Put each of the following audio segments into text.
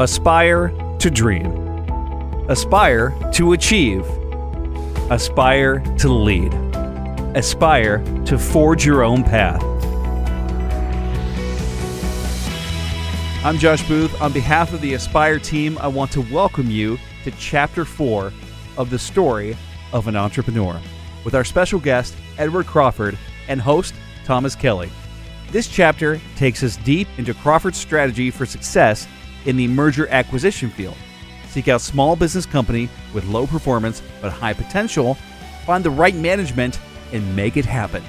Aspire to dream. Aspire to achieve. Aspire to lead. Aspire to forge your own path. I'm Josh Booth. On behalf of the Aspire team, I want to welcome you to Chapter 4 of the story of an entrepreneur with our special guest, Edward Crawford, and host, Thomas Kelly. This chapter takes us deep into Crawford's strategy for success in the merger acquisition field. Seek out small business company with low performance but high potential, find the right management, and make it happen.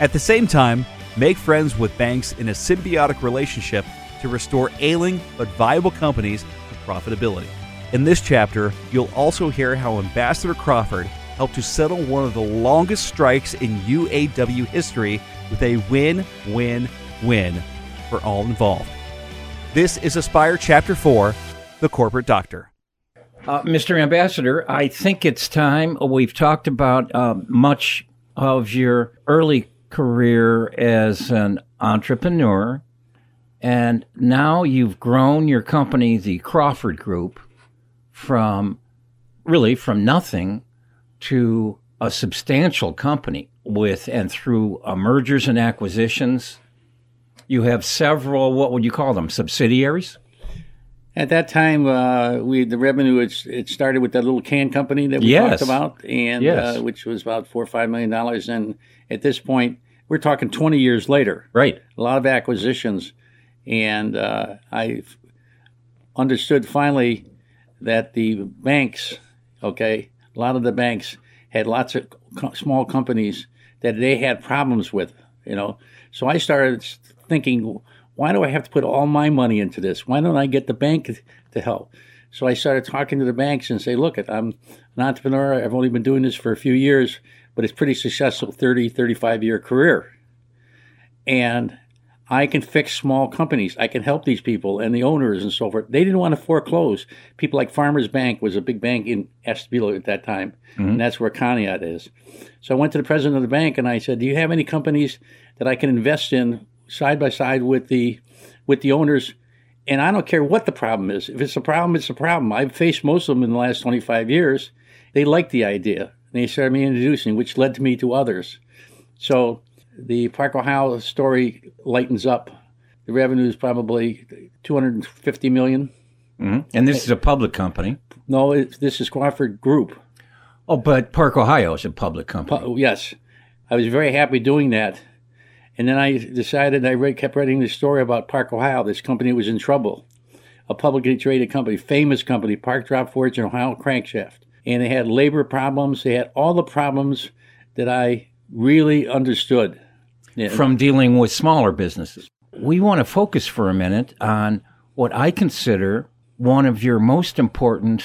At the same time, make friends with banks in a symbiotic relationship to restore ailing but viable companies to profitability. In this chapter, you'll also hear how Ambassador Crawford helped to settle one of the longest strikes in UAW history with a win win win for all involved. This is Aspire Chapter 4 The Corporate Doctor. Uh, Mr. Ambassador, I think it's time. We've talked about uh, much of your early career as an entrepreneur, and now you've grown your company, the Crawford Group, from really from nothing to a substantial company with and through uh, mergers and acquisitions. You have several, what would you call them, subsidiaries? At that time, uh, we the revenue it, it started with that little can company that we Yes. talked about, and Yes. uh, which was about four or five million dollars. And at this point, we're talking twenty years later. Right. A lot of acquisitions, and uh, I understood finally that the banks, okay, a lot of the banks had lots of co- small companies that they had problems with, you know. So I started thinking, why do I have to put all my money into this? Why don't I get the bank to help? So I started talking to the banks and say, look, I'm an entrepreneur. I've only been doing this for a few years, but it's pretty successful 30, 35 year career. And I can fix small companies. I can help these people and the owners and so forth. They didn't want to foreclose. People like Farmers Bank was a big bank in Ashtabula at that time, mm-hmm. and that's where Conneaut is. So I went to the president of the bank and I said, "Do you have any companies that I can invest in side by side with the with the owners?" And I don't care what the problem is. If it's a problem, it's a problem. I've faced most of them in the last 25 years. They liked the idea. They started me introducing, which led to me to others. So the Park Ohio story lightens up. The revenue is probably 250 million. hmm And this is a public company. No, it, this is Crawford Group. Oh, but Park Ohio is a public company. Yes, I was very happy doing that. And then I decided I read, kept writing this story about Park Ohio. This company was in trouble, a publicly traded company, famous company, Park Drop Forge and Ohio Crankshaft. And they had labor problems. They had all the problems that I really understood. From dealing with smaller businesses. We want to focus for a minute on what I consider one of your most important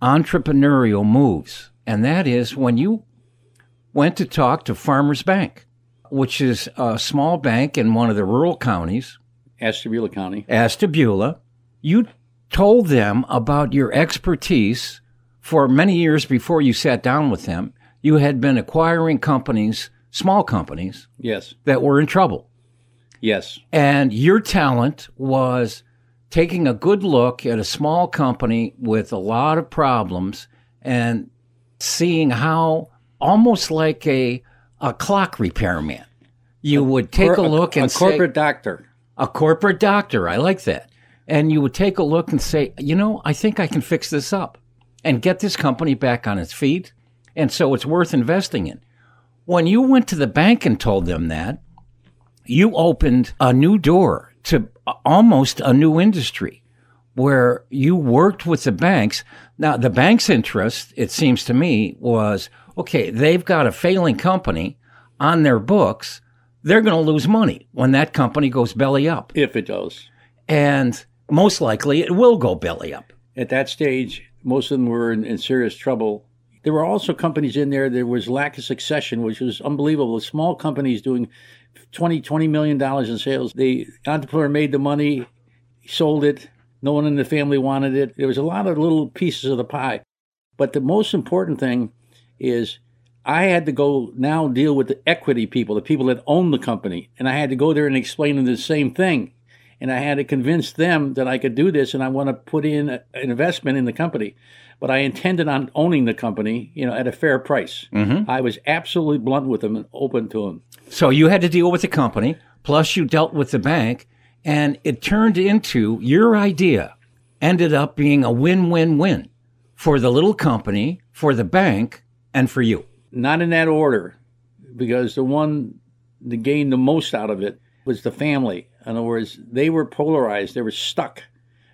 entrepreneurial moves, and that is when you went to talk to Farmers Bank, which is a small bank in one of the rural counties, Ashtabula County. Ashtabula. You told them about your expertise for many years before you sat down with them. You had been acquiring companies, small companies, Yes, that were in trouble. yes, And your talent was taking a good look at a small company with a lot of problems and seeing how almost like a a clock repairman. You would take a Cor- look and a corporate doctor. a corporate doctor, I like that. And you would take a look and say, "You know, I think I can fix this up and get this company back on its feet." And so it's worth investing in. When you went to the bank and told them that, you opened a new door to almost a new industry where you worked with the banks. Now, the bank's interest, it seems to me, was okay, they've got a failing company on their books. They're going to lose money when that company goes belly up. If it does. And most likely it will go belly up. At that stage, most of them were in, in serious trouble. There were also companies in there. There was lack of succession, which was unbelievable. Small companies doing 20, 20 million dollars in sales. The entrepreneur made the money, sold it. No one in the family wanted it. There was a lot of little pieces of the pie. But the most important thing is I had to go now deal with the equity people, the people that own the company. And I had to go there and explain them the same thing. and I had to convince them that I could do this, and I want to put in a- an investment in the company. But I intended on owning the company, you know, at a fair price. Mm-hmm. I was absolutely blunt with them and open to them. So you had to deal with the company, plus you dealt with the bank, and it turned into your idea ended up being a win win win for the little company, for the bank, and for you. Not in that order, because the one that gained the most out of it was the family. In other words, they were polarized. They were stuck.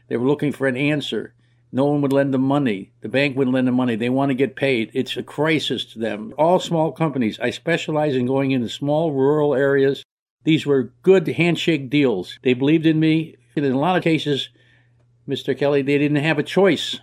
They were looking for an answer. No one would lend them money. The bank wouldn't lend them money. They want to get paid. It's a crisis to them. All small companies. I specialize in going into small rural areas. These were good handshake deals. They believed in me. And in a lot of cases, Mr. Kelly, they didn't have a choice.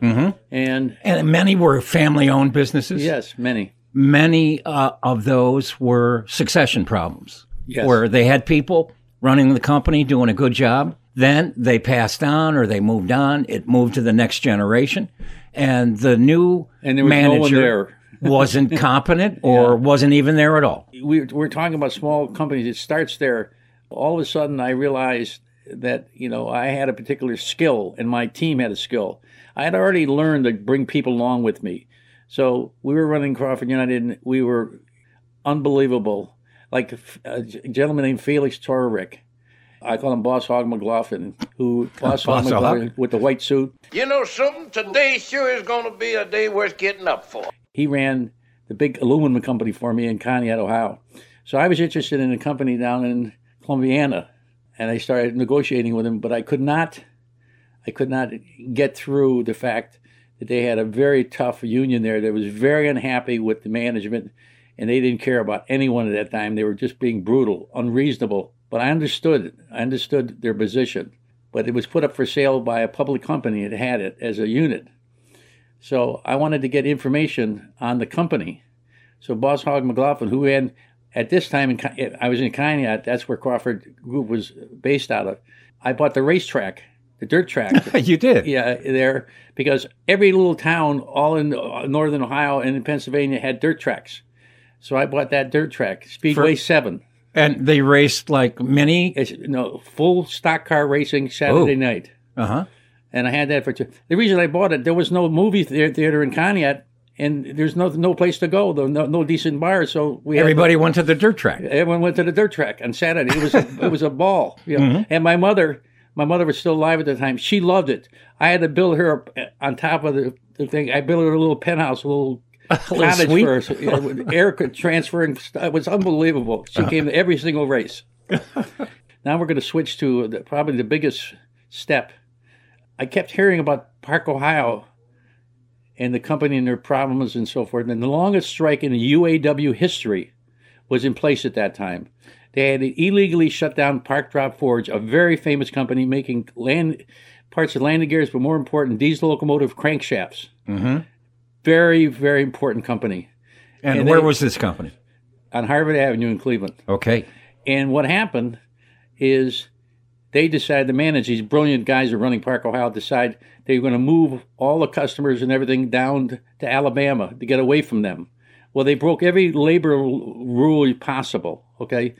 Mm-hmm. And And many were family owned businesses. yes, many. Many uh, of those were succession problems Yes. where they had people running the company doing a good job. Then they passed on or they moved on. It moved to the next generation. And the new And there was no one there. Wasn't competent or wasn't even there at all. we, we're talking about small companies. It starts there. All of a sudden, I realized that you know I had a particular skill, and my team had a skill. I had already learned to bring people along with me. So we were running Crawford United, and we were unbelievable. Like a gentleman named Felix Torrick. I call him Boss Hog McLaughlin, who Boss Hog Boss Hog. McLaughlin with the white suit. You know something? Today sure is going to be a day worth getting up for. He ran the big aluminum company for me in Conneaut, Ohio. So I was interested in a company down in Columbiana, and I started negotiating with him. But I could not, I could not get through the fact that they had a very tough union there that was very unhappy with the management, and they didn't care about anyone at that time. They were just being brutal, unreasonable. But I understood. I understood their position. But it was put up for sale by a public company that had it as a unit. So I wanted to get information on the company. So Boss Hog McLaughlin, who had at this time in, I was in Conneaut, that's where Crawford Group was based out of. I bought the racetrack, the dirt track. You did. yeah, there because every little town, all in uh, northern Ohio and in Pennsylvania, had dirt tracks. So I bought that dirt track, Speedway Seven. And they raced like many. It's no full stock car racing Saturday Oh. night. Uh huh. And I had that for two. The reason I bought it, there was no movie thea- theater in Conneaut, and there's no no place to go, though, no, no decent bars. So we had- Everybody went to the dirt track. everyone went to the dirt track on Saturday. It was a, it was a ball, you know. And my mother, my mother was still alive at the time. She loved it. I had to build her up uh, on top of the, the thing. I built her a little penthouse, a little. Cottage suite? for her, so, you know, air transferring. It was unbelievable. She came to every single race. now we're going to switch to the, probably the biggest step. I kept hearing about Park, Ohio, and the company and their problems and so forth. And the longest strike in the UAW history was in place at that time. They had illegally shut down Park Drop Forge, a very famous company making land parts of landing gears, but more important, diesel locomotive crankshafts. Mm-hmm. Very, very important company And, And where they- was this company? on Harvard Avenue in Cleveland. Okay. And what happened is they decided to manage these brilliant guys who are running Park, Ohio, decide they were going to move all the customers and everything down to, Alabama to get away from them. Well, they broke every labor rule possible. Okay,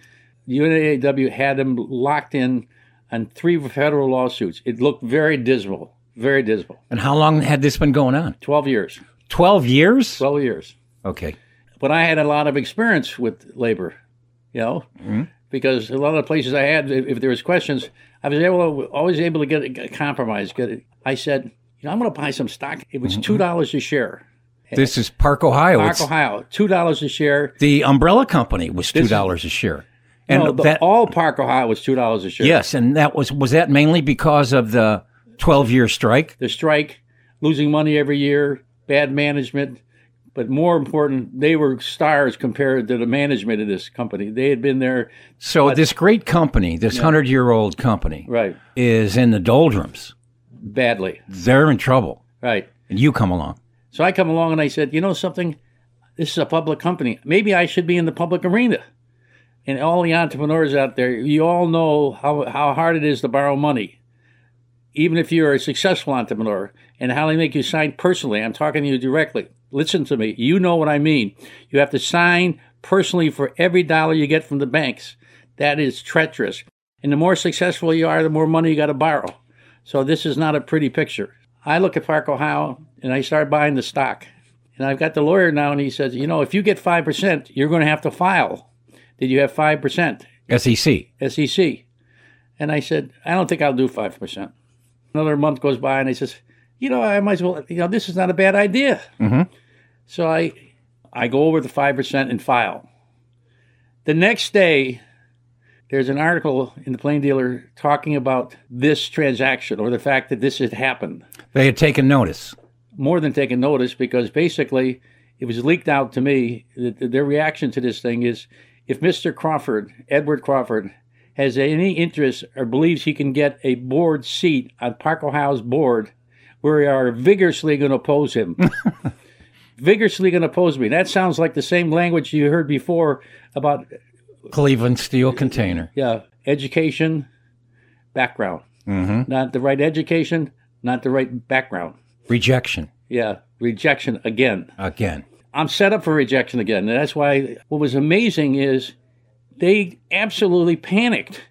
UAW had them locked in on three federal lawsuits. It looked very dismal, very dismal. And how long had this been going on? Twelve years, 12 years? twelve years. Okay. but I had a lot of experience with labor, you know, mm-hmm. Because a lot of the places I had, if, there was questions, I was able to, always able to get a, get a compromise. Get it. I said, you know, I'm going to buy some stock. It was two mm-hmm. dollars a share. This is Park, Ohio. Park, It's- Ohio, two dollars a share. the umbrella company was $2 a share. And no, the- that all Park, Ohio was two dollars a share. Yes, and that was was that mainly because of the 12-year strike? The strike, losing money every year, bad management. But more important, they were stars compared to the management of this company. They had been there, So this great company, this 100-year-old company right, is in the doldrums. badly, They're in trouble. right. And you come along. So I come along and I said, you know something? This is a public company. Maybe I should be in the public arena. And all the entrepreneurs out there, you all know how, how hard it is to borrow money, even if you're a successful entrepreneur, and how they make you sign personally. I'm talking to you directly. Listen to me. You know what I mean. You have to sign personally for every dollar you get from the banks. That is treacherous. And the more successful you are, the more money you got to borrow. So this is not a pretty picture. I look at Park Ohio and I start buying the stock. And I've got the lawyer now, and he says, you know, if you get 5%, you're going to have to file. Did you have 5%? SEC. SEC. And I said, I don't think I'll do 5%. Another month goes by, and he says, you know, I might as well, you know, this is not a bad idea. Mhm. So I, I go over the 5% and file. The next day, there's an article in the Plain Dealer talking about this transaction or the fact that this had happened. They had taken notice. More than taken notice because basically it was leaked out to me that their reaction to this thing is if Mr. Crawford, Edward Crawford, has any interest or believes he can get a board seat on Park Ohio's board, we are vigorously going to oppose him. vigorously going to oppose me. That sounds like the same language you heard before about Cleveland Steel Container. yeah, education, background. Mm-hmm. Not the right education, not the right background. Rejection. Yeah, rejection again. Again. I'm set up for rejection again. And that's why what was amazing is they absolutely panicked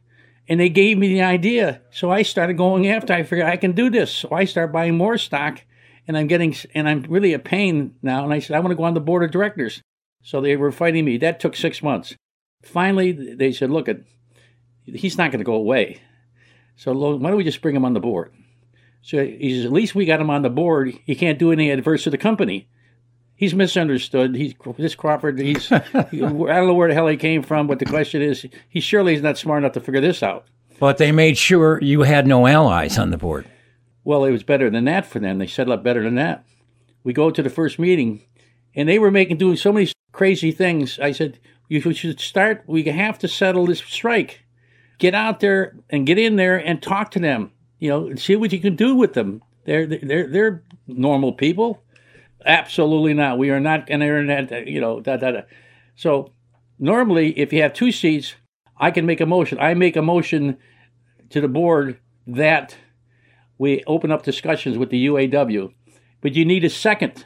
and they gave me the idea. So I started going after. I figured I can do this. So I start buying more stock and I'm getting, and I'm really a pain now. And I said, I want to go on the board of directors. So they were fighting me. That took six months. Finally, they said, look, he's not going to go away. So why don't we just bring him on the board? So he says, at least we got him on the board. He can't do any adverse to the company. He's misunderstood. He's this Crawford. He's he, I don't know where the hell he came from, but the question is, he surely is not smart enough to figure this out. But they made sure you had no allies on the board. Well, it was better than that for them. They set up better than that. We go to the first meeting, and they were making doing so many crazy things. I said, "You should start. We have to settle this strike. Get out there and get in there and talk to them. You know, and see what you can do with them. They're they're they're normal people. Absolutely not. We are not an internet. You know, da da da. So normally, if you have two seats, I can make a motion. I make a motion to the board that we open up discussions with the UAW, but you need a second.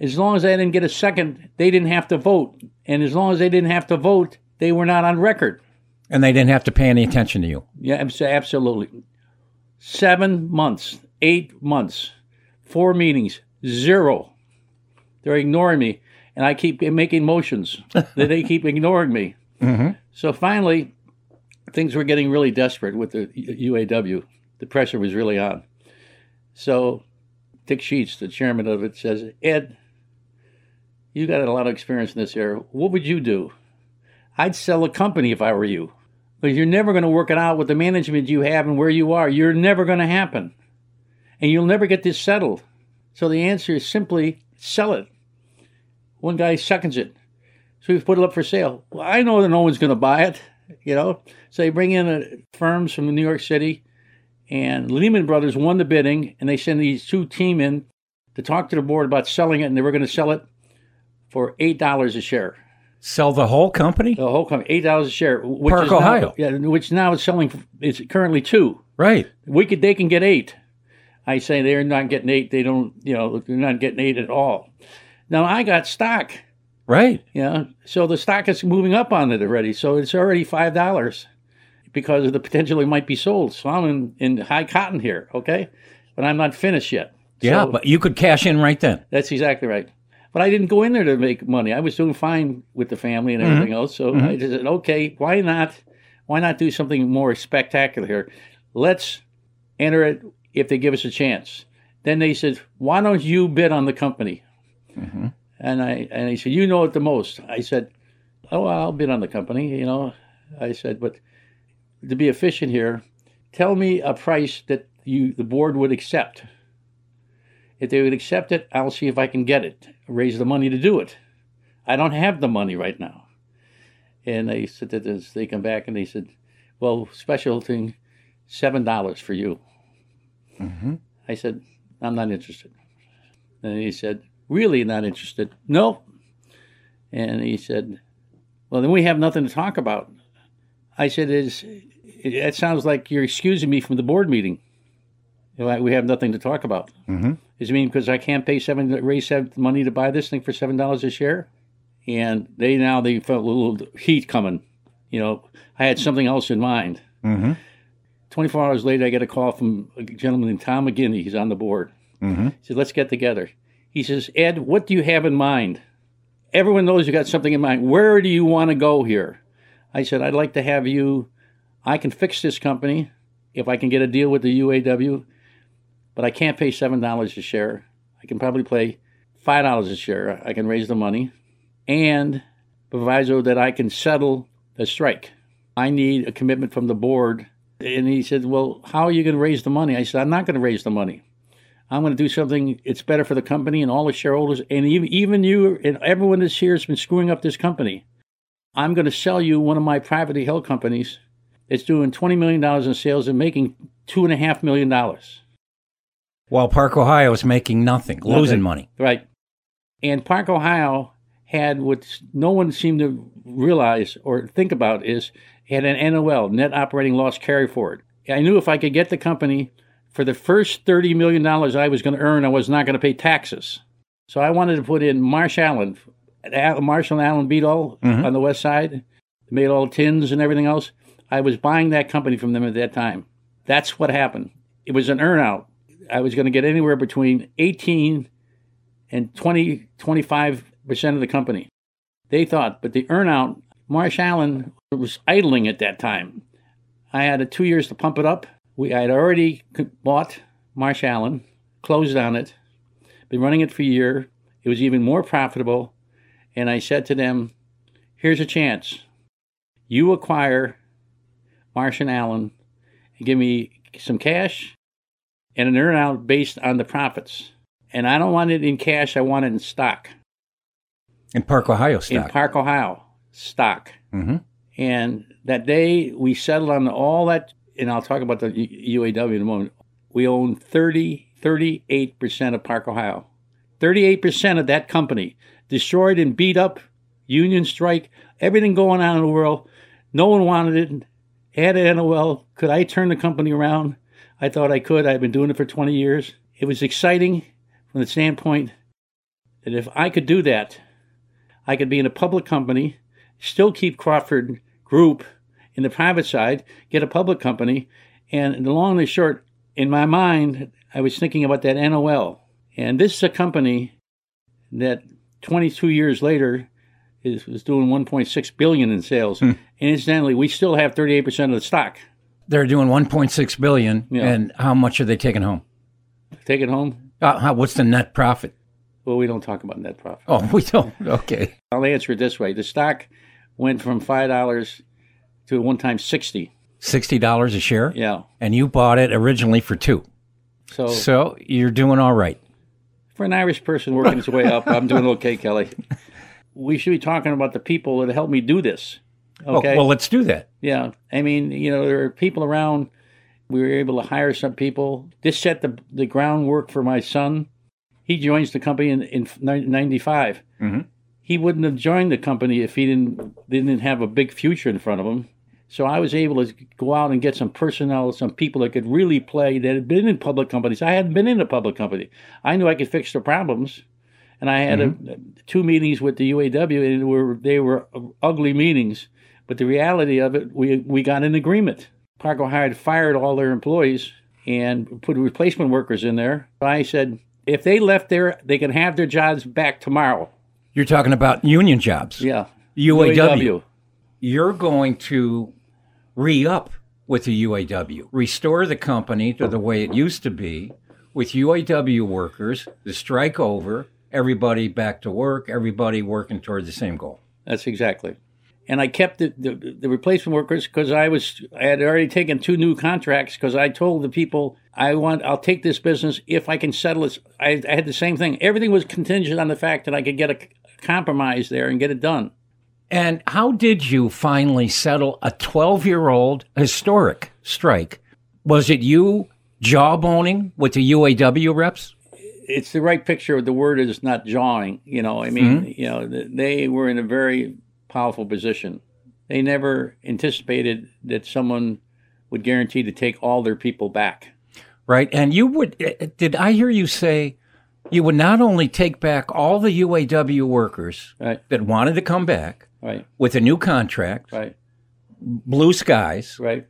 As long as I didn't get a second, they didn't have to vote. And as long as they didn't have to vote, they were not on record. And they didn't have to pay any attention to you. Yeah, absolutely. Seven months, eight months, four meetings, zero. They're ignoring me, and I keep making motions that they keep ignoring me. Mhm. So finally, things were getting really desperate with the UAW. The pressure was really on. So Dick Sheets, the chairman of it, says, Ed, you got a lot of experience in this area. What would you do? I'd sell a company if I were you. Because you're never going to work it out with the management you have and where you are. You're never going to happen. And you'll never get this settled. So the answer is simply sell it. One guy seconds it. So we put it up for sale. Well, I know that no one's going to buy it, you know. So they bring in uh, firms from New York City, and Lehman Brothers won the bidding, and they send these two team in to talk to the board about selling it, and they were going to sell it for eight dollars a share. Sell the whole company? The whole company, eight dollars a share. Which Park, is now- Ohio. yeah, which now is selling. It's currently two. Right. We could, they can get eight. I say they're not getting eight. They don't, you know, they're not getting eight at all. Now I got stock. Right. You know, so the stock is moving up on it already. So it's already five dollars because of the potential it might be sold. So I'm in, in high cotton here, okay? But I'm not finished yet. Yeah, So but you could cash in right then. that's exactly right. But I didn't go in there to make money. I was doing fine with the family and mm-hmm. everything else. So mm-hmm. I just said, okay, why not? Why not do something more spectacular here? Let's enter it if they give us a chance. Then they said, why don't you bid on the company? Mm-hmm. And I and he said, you know it the most. I said, oh, I'll bid on the company. You know, I said, but to be efficient here, tell me a price that you the board would accept. If they would accept it, I'll see if I can get it. Raise the money to do it. I don't have the money right now. And they said that this, they come back and they said, "Well, special thing, seven dollars for you." I said, "I'm not interested." And he said, "Really not interested?" No. And he said, "Well, then we have nothing to talk about." I said, "Is it sounds like you're excusing me from the board meeting? We have nothing to talk about." Mhm. Does it mean because I can't pay seven raise seven money to buy this thing for seven dollars a share? And they now they felt a little heat coming. You know, I had something else in mind. Mm-hmm. 24 hours later, I get a call from a gentleman named Tom McGinney. He's on the board. Mm-hmm. He said, let's get together. He says, Ed, what do you have in mind? Everyone knows you got something in mind. Where do you want to go here? I said, I'd like to have you, I can fix this company if I can get a deal with the UAW, but I can't pay $7 a share. I can probably pay $5 a share. I can raise the money and proviso that I can settle the strike. I need a commitment from the board. And he said, Well, how are you going to raise the money? I said, I'm not going to raise the money. I'm going to do something. It's better for the company and all the shareholders, and even even you and everyone that's here has been screwing up this company. I'm going to sell you one of my privately held companies. It's doing twenty million dollars in sales and making two and a half million dollars. While Park Ohio is making nothing, losing money. Right. And Park Ohio had what no one seemed to realize or think about is had an NOL, net operating loss carry forward. I knew if I could get the company for the first $30 million I was going to earn, I was not going to pay taxes. So I wanted to put in Marsh Allen. Marshall Allen beat all mm-hmm. on the west side, made all tins and everything else. I was buying that company from them at that time. That's what happened. It was an earnout. I was going to get anywhere between 18 and 20, 25% of the company. They thought, but the earnout, Marsh Allen was idling at that time. I had two years to pump it up. We I had already bought Marsh Allen, closed on it, been running it for a year. It was even more profitable. And I said to them, here's a chance. You acquire Marsh and Allen and give me some cash and an earnout based on the profits. And I don't want it in cash, I want it in stock. In Park Ohio stock. In. Park, Ohio, stock. mm-hmm. And that day we settled on all that, and I'll talk about the UAW in a moment. We own 30, 38% of Park, Ohio. 38% of that company destroyed and beat up, union strike, everything going on in the world. No one wanted it. Had an NOL. Could I turn the company around? I thought I could. I've been doing it for 20 years. It was exciting from the standpoint that if I could do that, I could be in a public company, still keep Crawford Group in the private side, get a public company, and the long and the short, in my mind, I was thinking about that NOL. And this is a company that 22 years later is, is doing 1.6 billion in sales. And incidentally, we still have 38% of the stock. They're doing 1.6 billion, Yeah. and how much are they taking home? Take it home. Uh, how, what's the net profit? Well, we don't talk about net profit. Oh, we don't. Okay. I'll answer it this way: the stock went from five dollars to one time sixty. Sixty dollars a share, Yeah. and you bought it originally for two. So So you're doing all right. for an Irish person working his way up, I'm doing okay, Kelly. We should be talking about the people that helped me do this. Oh, okay. Oh, well, let's do that. Yeah, I mean, you know, there are people around. We were able to hire some people. This set the the groundwork for my son. He joins the company in in '95. Mhm. He wouldn't have joined the company if he didn't didn't have a big future in front of him. So I was able to go out and get some personnel, some people that could really play that had been in public companies. I hadn't been in a public company. I knew I could fix the problems, and I had a, two meetings with the UAW, and were they were ugly meetings. But the reality of it, we we got an agreement. Park hired fired all their employees and put replacement workers in there. I said, if they left there, they can have their jobs back tomorrow. You're talking about union jobs. Yeah. UAW. You're going to re up with the UAW, restore the company to the way it used to be with UAW workers, the strike over, everybody back to work, everybody working toward the same goal. That's exactly. And I kept the, the, the replacement workers because I was I had already taken two new contracts because I told the people I want I'll take this business if I can settle it. I, I had the same thing. Everything was contingent on the fact that I could get a compromise there and get it done. And how did you finally settle a 12 year old historic strike? Was it you jawboning with the UAW reps? It's the right picture. The word is not jawing. You know, I mean, mm-hmm. you know, they were in a very powerful position. They never anticipated that someone would guarantee to take all their people back. Right. And you would, eh, did I hear you say you would not only take back all the UAW workers Right, that wanted to come back right, with a new contract, right, blue skies, right.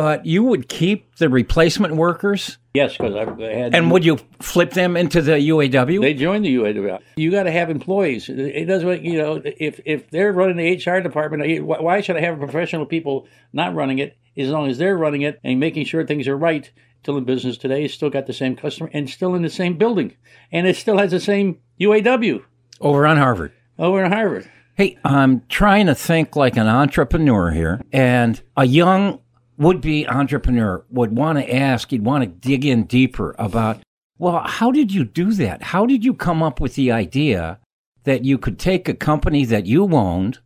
But you would keep the replacement workers, Yes, because I had. and would you flip them into the UAW? They joined the UAW. You got to have employees. It doesn't, you know, if if they're running the HR department, why why should I have professional people not running it? As long as they're running it and making sure things are right. Still in business today, still got the same customer and still in the same building, and it still has the same UAW over on Harvard. over in Harvard. Hey, I'm trying to think like an entrepreneur here, and a young would be entrepreneur would want to ask, he'd want to dig in deeper about, well, how did you do that? How did you come up with the idea that you could take a company that you owned,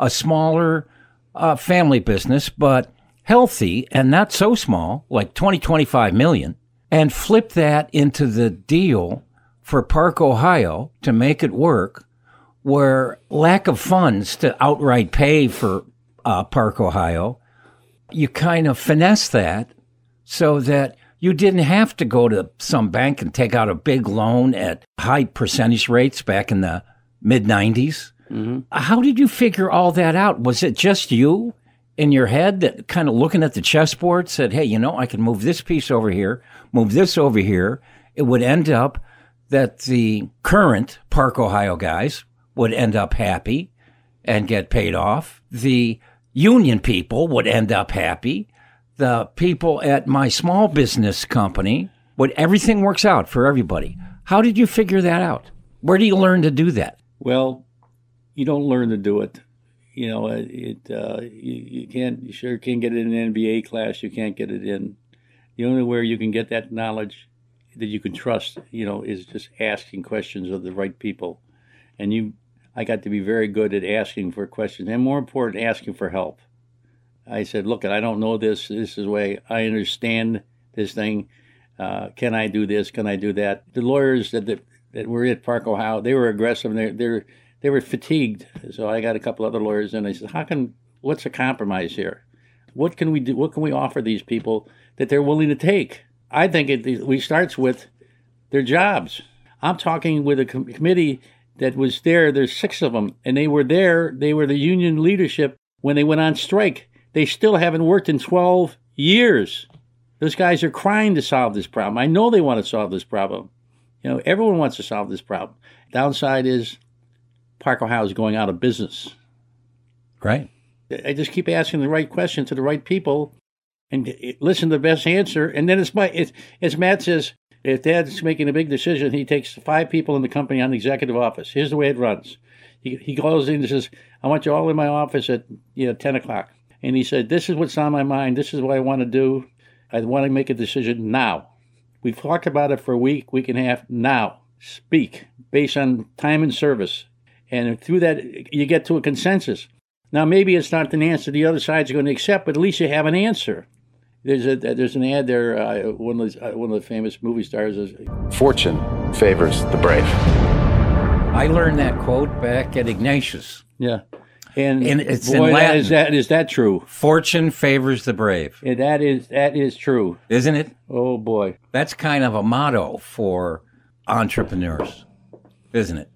a smaller uh, family business, but healthy and not so small, like 20, 25 million, and flip that into the deal for Park, Ohio to make it work where lack of funds to outright pay for uh, Park, Ohio, you kind of finesse that so that you didn't have to go to some bank and take out a big loan at high percentage rates back in the mid 90s. Mm-hmm. How did you figure all that out? Was it just you in your head that kind of looking at the chessboard said, hey, you know, I can move this piece over here, move this over here? It would end up that the current Park, Ohio guys would end up happy and get paid off. The union people would end up happy. The people at my small business company would, everything works out for everybody. How did you figure that out? Where do you learn to do that? Well, you don't learn to do it. You know, it. uh, you, you can't. You sure can't get it in an MBA class. You can't get it in. The only where you can get that knowledge that you can trust, you know, is just asking questions of the right people. And you, I got to be very good at asking for questions, and more important, asking for help. I said, "Look, I don't know this. This is the way I understand this thing. Uh, can I do this? Can I do that?" The lawyers that that, that were at Park, Ohio, they were aggressive. They're they're they were fatigued. So I got a couple other lawyers, and I said, "How can? What's a compromise here? What can we do? What can we offer these people that they're willing to take?" I think it we starts with their jobs. I'm talking with a com- committee that was there. There's six of them, and they were there. They were the union leadership when they went on strike. They still haven't worked in 12 years. Those guys are crying to solve this problem. I know they want to solve this problem. You know, everyone wants to solve this problem. Downside is Park Ohio is going out of business. Right. I just keep asking the right question to the right people and listen to the best answer. And then it's my, it's, as Matt says, if Dad's making a big decision, he takes five people in the company on the executive office. Here's the way it runs. He, he goes in and says, I want you all in my office at you know 10 o'clock. And he said, This is what's on my mind. This is what I want to do. I want to make a decision now. We've talked about it for a week, week and a half. Now, speak based on time and service. And through that, you get to a consensus. Now, maybe it's not an answer the other side's going to accept, but at least you have an answer. There's a there's an ad there. Uh, one of the, uh, one of the famous movie stars is Fortune favors the brave. I learned that quote back at Ignatius. yeah, and, And it's boy, that Latin. is that is that true? Fortune favors the brave, Yeah, that is that is true. isn't it? Oh boy. That's kind of a motto for entrepreneurs, isn't it?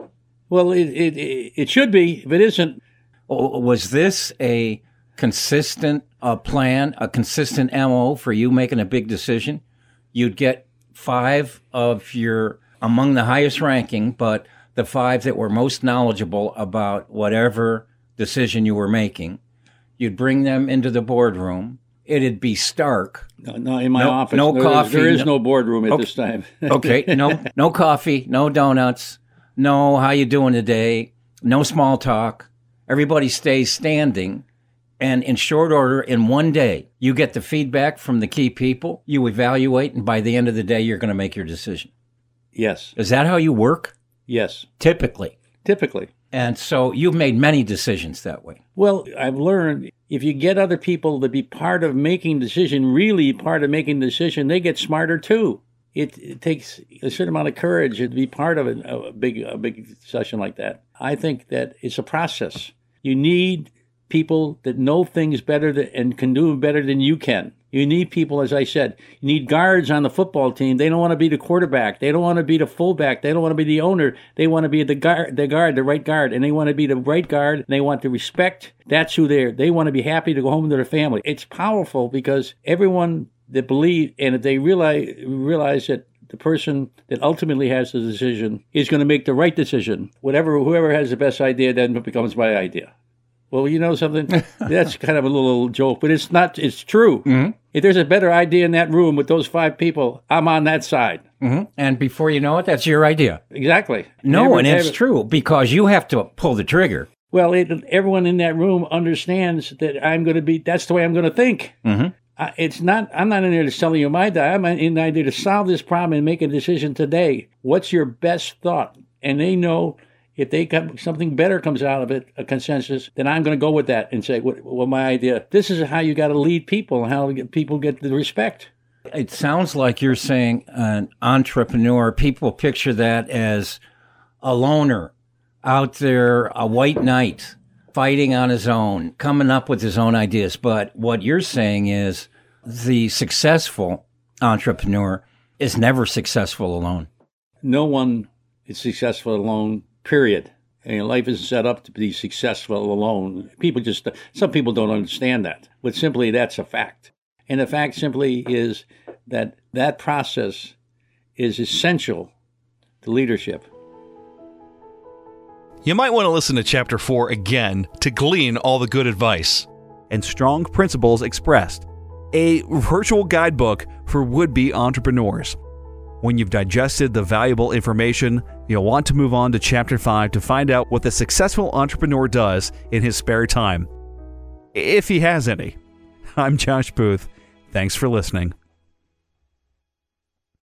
Well, it it it it should be. If it isn't, O- Was this a consistent uh, plan, a consistent MO for you making a big decision? You'd get five of your among the highest ranking, but the five that were most knowledgeable about whatever decision you were making. You'd bring them into the boardroom. It'd be stark. no, no in my No- office, no there is- coffee, there is no- no boardroom at Okay. this time. Okay, no, no coffee, no donuts, no how you doing today, no small talk. Everybody stays standing, and in short order, in one day, you get the feedback from the key people. You evaluate, and by the end of the day, you're going to make your decision. yes, Is that how you work? yes, Typically, typically. and so you've made many decisions that way. Well, I've learned if you get other people to be part of making decision, really part of making decision, they get smarter too. It, it takes a certain amount of courage to be part of a, a big a big session like that. I think that it's a process. You need people that know things better than, and can do them better than you can. You need people, as I said, you need guards on the football team. They don't want to be the quarterback. They don't want to be the fullback. They don't want to be the owner. They want to be the guard, the guard, the right guard, and they want to be the right guard. they want to respect. That's who they're. They want to be happy to go home to their family. It's powerful because everyone that believe and if they realize realize that the person that ultimately has the decision is going to make the right decision. Whatever whoever has the best idea then becomes my idea. Well, you know something? That's kind of a little joke, but it's not. It's true. Mm-hmm. If there's a better idea in that room with those five people, I'm on that side. Mm-hmm. And before you know it, that's your idea. Exactly. No, and it's true because you have to pull the trigger. Well, it, everyone in that room understands that I'm going to be. That's the way I'm going to think. Mm-hmm. Uh, it's not. I'm not in there to sell you my idea. I'm in there to solve this problem and make a decision today. What's your best thought? And they know if they come, something better comes out of it, a consensus, then I'm going to go with that and say, "What? Well, my idea. This is how you got to lead people, and how people get the respect." It sounds like you're saying an entrepreneur. People picture that as a loner out there, a white knight fighting on his own, coming up with his own ideas. But what you're saying is the successful entrepreneur is never successful alone. No one is successful alone period. And life isn't set up to be successful alone. People just, some people don't understand that, but simply that's a fact. And the fact simply is that that process is essential to leadership. You might want to listen to Chapter 4 again to glean all the good advice and strong principles expressed. A virtual guidebook for would be entrepreneurs. When you've digested the valuable information, you'll want to move on to Chapter 5 to find out what the successful entrepreneur does in his spare time. If he has any. I'm Josh Booth. Thanks for listening.